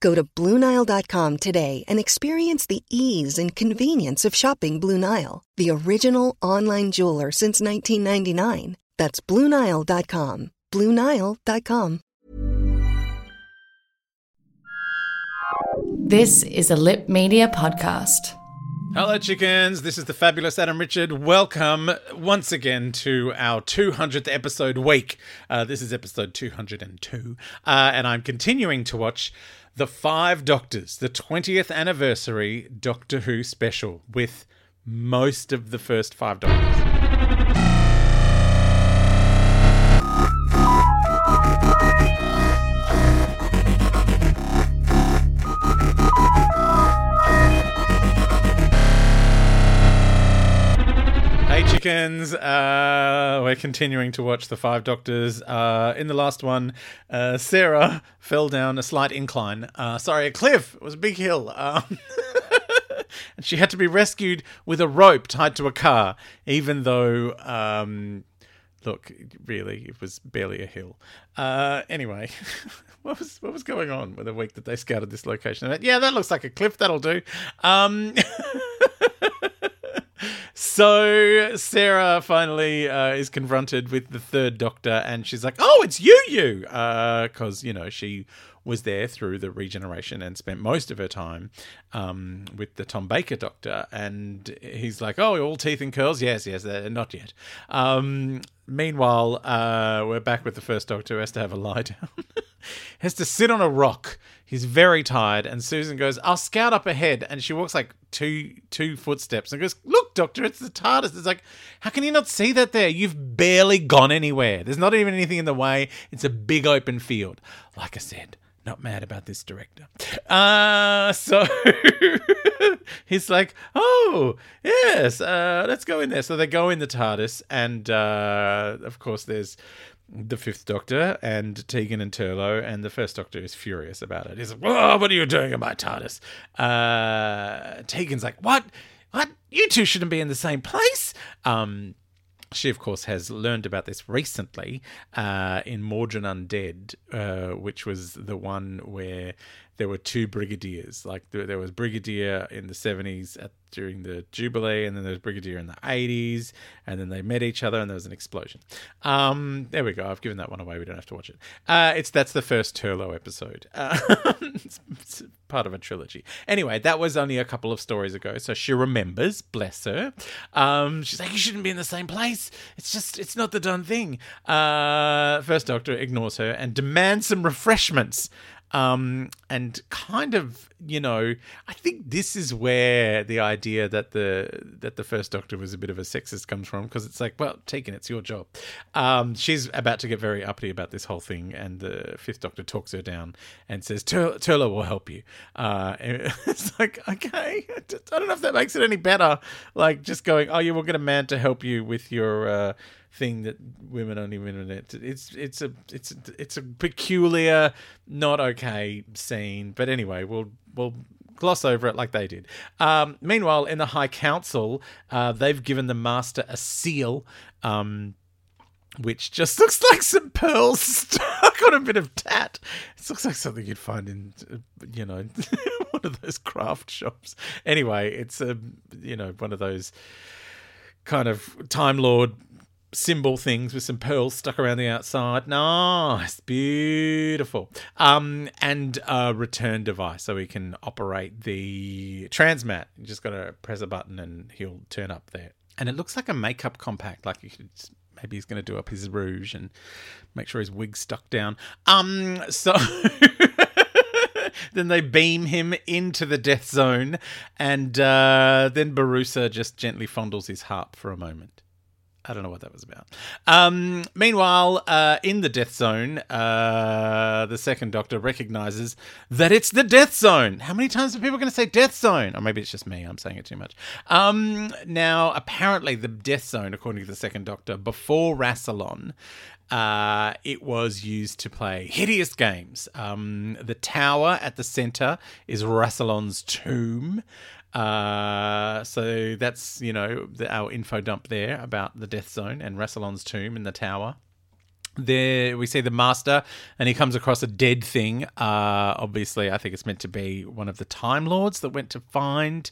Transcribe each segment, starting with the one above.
Go to BlueNile.com today and experience the ease and convenience of shopping Blue Nile, the original online jeweler since 1999. That's BlueNile.com. BlueNile.com. This is a Lip Media podcast. Hello, chickens. This is the fabulous Adam Richard. Welcome once again to our 200th episode week. Uh, this is episode 202, uh, and I'm continuing to watch The Five Doctors, the 20th anniversary Doctor Who special with most of the first five Doctors. Hey chickens! Uh, continuing to watch the Five Doctors. Uh, in the last one, uh, Sarah fell down a slight incline. Uh, sorry, a cliff. It was a big hill. Um, and she had to be rescued with a rope tied to a car, even though, um, look, really, it was barely a hill. Uh, anyway. What was what was going on with the week that they scouted this location? Went, yeah, that looks like a cliff. That'll do. Um, So Sarah finally uh, is confronted with the third Doctor, and she's like, "Oh, it's you, you," because you know she was there through the regeneration and spent most of her time um, with the Tom Baker Doctor, and he's like, "Oh, all teeth and curls? Yes, yes, uh, not yet." Um, meanwhile, uh, we're back with the first Doctor who has to have a lie down, has to sit on a rock. He's very tired, and Susan goes, "I'll scout up ahead," and she walks like two two footsteps and goes, "Look, Doctor, it's the TARDIS." It's like, how can you not see that there? You've barely gone anywhere. There's not even anything in the way. It's a big open field. Like I said, not mad about this director. Uh, so he's like, oh, yes, uh, let's go in there. So they go in the TARDIS, and uh, of course, there's the fifth Doctor and Tegan and Turlough, and the first Doctor is furious about it. He's like, "Whoa, what are you doing in my TARDIS?" Uh, Tegan's like, "What? What? You two shouldn't be in the same place." Um, she, of course, has learned about this recently uh, in Mawdryn Undead, uh, which was the one where there were two brigadiers. Like there, there was Brigadier in the seventies during the Jubilee, and then there was Brigadier in the eighties, and then they met each other, and there was an explosion. Um, there we go. I've given that one away. We don't have to watch it. Uh, it's that's the first Turlough episode. Uh, it's, it's part of a trilogy. Anyway, that was only a couple of stories ago, so she remembers. Bless her. Um, she's like, you shouldn't be in the same place. It's just, it's not the done thing. Uh, first Doctor ignores her and demands some refreshments um, and kind of you know I think this is where the idea that the that the first Doctor was a bit of a sexist comes from because it's like well taken it's your job. Um, she's about to get very uppity about this whole thing and the fifth Doctor talks her down and says Tur- Turlough will help you. Uh, it's like okay I don't know if that makes it any better like just going oh you will get a man to help you with your uh, thing that women only women it. It's it's a it's it's a peculiar not okay scene. But anyway we'll we'll gloss over it like they did. Um, meanwhile, in the High Council, uh, they've given the Master a seal. Um, which just looks like some pearls stuck on a bit of tat. It looks like something you'd find in, you know, one of those craft shops. Anyway, it's a, you know, one of those kind of Time Lord symbol things with some pearls stuck around the outside. Nice, beautiful. Um, and a return device so we can operate the transmat. You just got to press a button and he'll turn up there. And it looks like a makeup compact, like you could maybe he's going to do up his rouge and make sure his wig's stuck down. Um, so then they beam him into the death zone, and uh, then Borusa just gently fondles his harp for a moment. I don't know what that was about. Um, meanwhile, uh, in the death zone, uh, the second doctor recognizes that it's the death zone. How many times are people going to say death zone? Or maybe it's just me. I'm saying it too much. Um, now, apparently, the death zone, according to the second doctor, before Rassilon, uh, it was used to play hideous games. Um, the tower at the center is Rassilon's tomb. Uh, so that's you know the, our info dump there about the death zone and Rassilon's tomb in the tower. There we see the master, and he comes across a dead thing. Uh, obviously, I think it's meant to be one of the Time Lords that went to find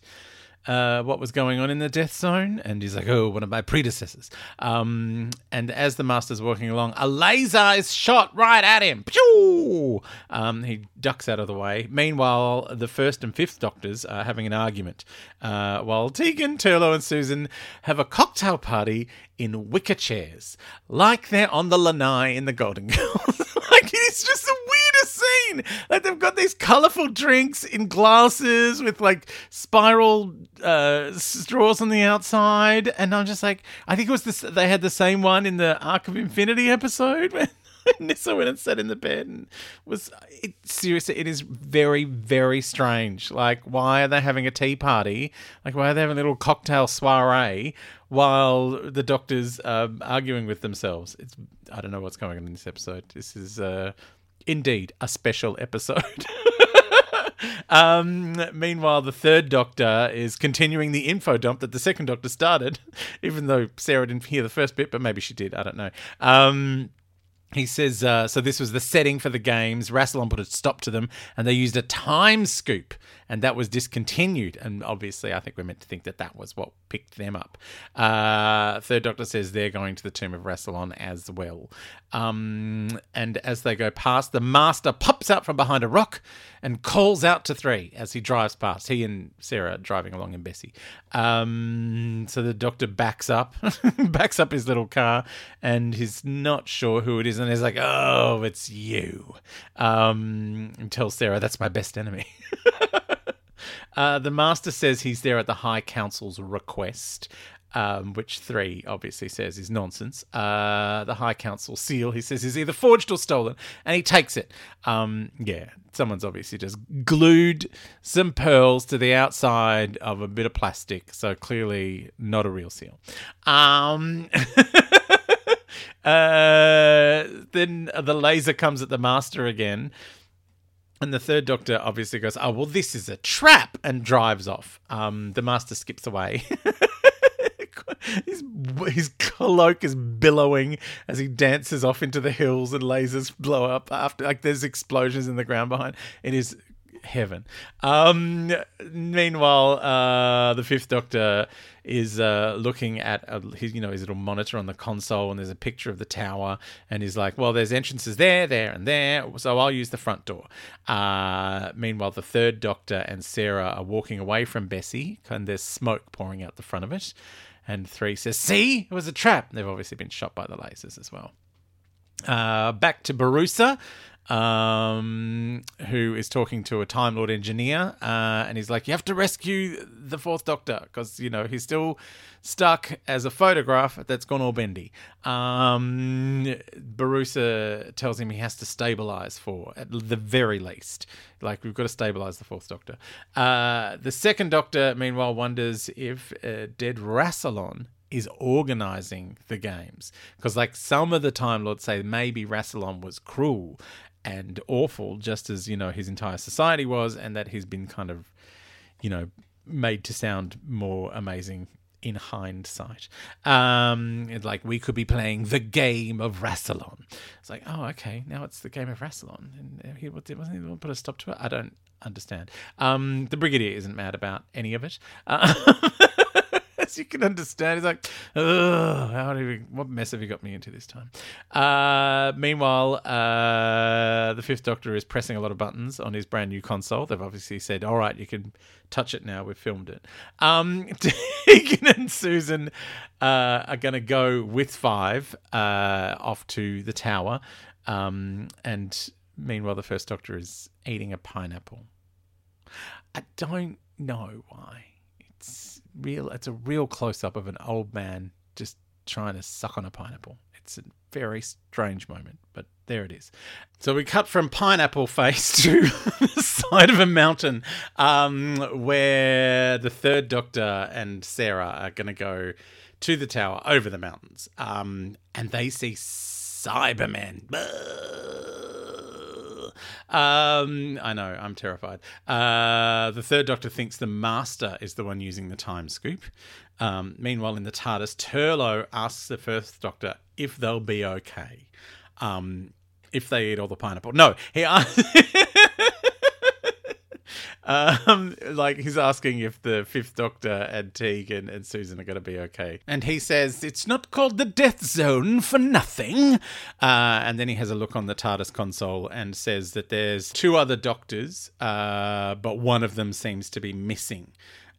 uh, what was going on in the death zone, and he's like, "Oh, one of my predecessors." Um, and as the master's walking along, a laser is shot right at him. Pew! Um, he ducks out of the way. Meanwhile, the first and fifth doctors are having an argument, uh, while Tegan, Turlough, and Susan have a cocktail party in wicker chairs, like they're on the lanai in the Golden Girls. like it's just the weirdest scene. Like they've got these colorful drinks in glasses with like spiral uh, straws on the outside, and I'm just like, I think it was this. They had the same one in the Arc of Infinity episode when. Nyssa went and sat in the bed and was it, seriously. It is very, very strange. Like, why are they having a tea party? Like, why are they having a little cocktail soiree while the doctors are arguing with themselves? It's I don't know what's going on in this episode. This is uh, indeed a special episode. um, meanwhile, the third Doctor is continuing the info dump that the second Doctor started, even though Sarah didn't hear the first bit, but maybe she did. I don't know. Um, he says, uh, so this was the setting for the games. Rassilon put a stop to them, and they used a time scoop, and that was discontinued. And obviously, I think we're meant to think that that was what picked them up. Uh, Third Doctor says they're going to the tomb of Rassilon as well. Um, and as they go past, the Master pops out from behind a rock and calls out to three as he drives past. He and Sarah driving along in Bessie. Um, so the Doctor backs up, backs up his little car, and he's not sure who it is, and he's like, "Oh, it's you." Um, and tells Sarah, "That's my best enemy." Uh, the master says he's there at the High Council's request, um, which three obviously says is nonsense. Uh, the High Council seal, he says, is either forged or stolen, and he takes it. Um, yeah, someone's obviously just glued some pearls to the outside of a bit of plastic, so clearly not a real seal. Um, uh, then the laser comes at the master again. And the third doctor obviously goes, Oh, well, this is a trap, and drives off. Um, the master skips away. his, his cloak is billowing as he dances off into the hills and lasers blow up after like there's explosions in the ground behind it is heaven um meanwhile uh the fifth doctor is uh looking at a, his you know his little monitor on the console and there's a picture of the tower and he's like well there's entrances there there and there so i'll use the front door uh meanwhile the third doctor and sarah are walking away from bessie and there's smoke pouring out the front of it and three says, See, it was a trap. They've obviously been shot by the lasers as well. Uh, back to Borusa, um, who is talking to a Time Lord engineer, uh, and he's like, "You have to rescue the Fourth Doctor because you know he's still stuck as a photograph that's gone all bendy." Um, Borusa tells him he has to stabilize for at the very least, like we've got to stabilize the Fourth Doctor. Uh, the Second Doctor, meanwhile, wonders if uh, dead Rassilon is organizing the games because like some of the time lords say maybe rassilon was cruel and awful just as you know his entire society was and that he's been kind of you know, made to sound more amazing in hindsight. Um, it's like we could be playing the game of Rassilon. It's like, oh, okay, now it's the game of Rassilon, and he wasn't he put a stop to it. I don't understand. Um, the Brigadier isn't mad about any of it. Uh, as you can understand, he's like, Ugh, how do we, what mess have you got me into this time? Uh, meanwhile, uh, the Fifth Doctor is pressing a lot of buttons on his brand new console. They've obviously said, all right, you can touch it now. We've filmed it. Um, Tegan and Susan uh, are going to go with Five uh, off to the tower. Um, and meanwhile, the First Doctor is eating a pineapple. I don't know why. Real. It's a real close up of an old man just trying to suck on a pineapple. It's a very strange moment, but there it is. So we cut from pineapple face to the side of a mountain, um, where the third Doctor and Sarah are going to go to the tower over the mountains, um, and they see Cybermen. Um, I know, I'm terrified. Uh, the third Doctor thinks the Master is the one using the time scoop. Um, meanwhile, in the TARDIS, Turlough asks the first Doctor if they'll be okay. Um, if they eat all the pineapple. No, he asks. Um, like he's asking if the Fifth Doctor and Teague and, and Susan are going to be okay, and he says it's not called the Death Zone for nothing. Uh, and then he has a look on the TARDIS console and says that there's two other Doctors, uh, but one of them seems to be missing.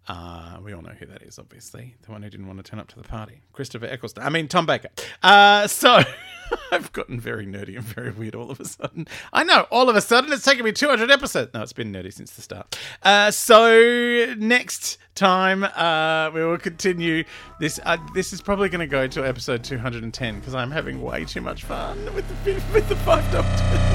Uh, we all know who that is, obviously. The one who didn't want to turn up to the party. Christopher Eccleston. I mean, Tom Baker. Uh, so, I've gotten very nerdy and very weird all of a sudden. I know, all of a sudden, it's taken me 200 episodes. No, it's been nerdy since the start. Uh, so, next time, uh, we will continue this. Uh, this is probably going to go to episode 210 because I'm having way too much fun with the, with the Five Doctors.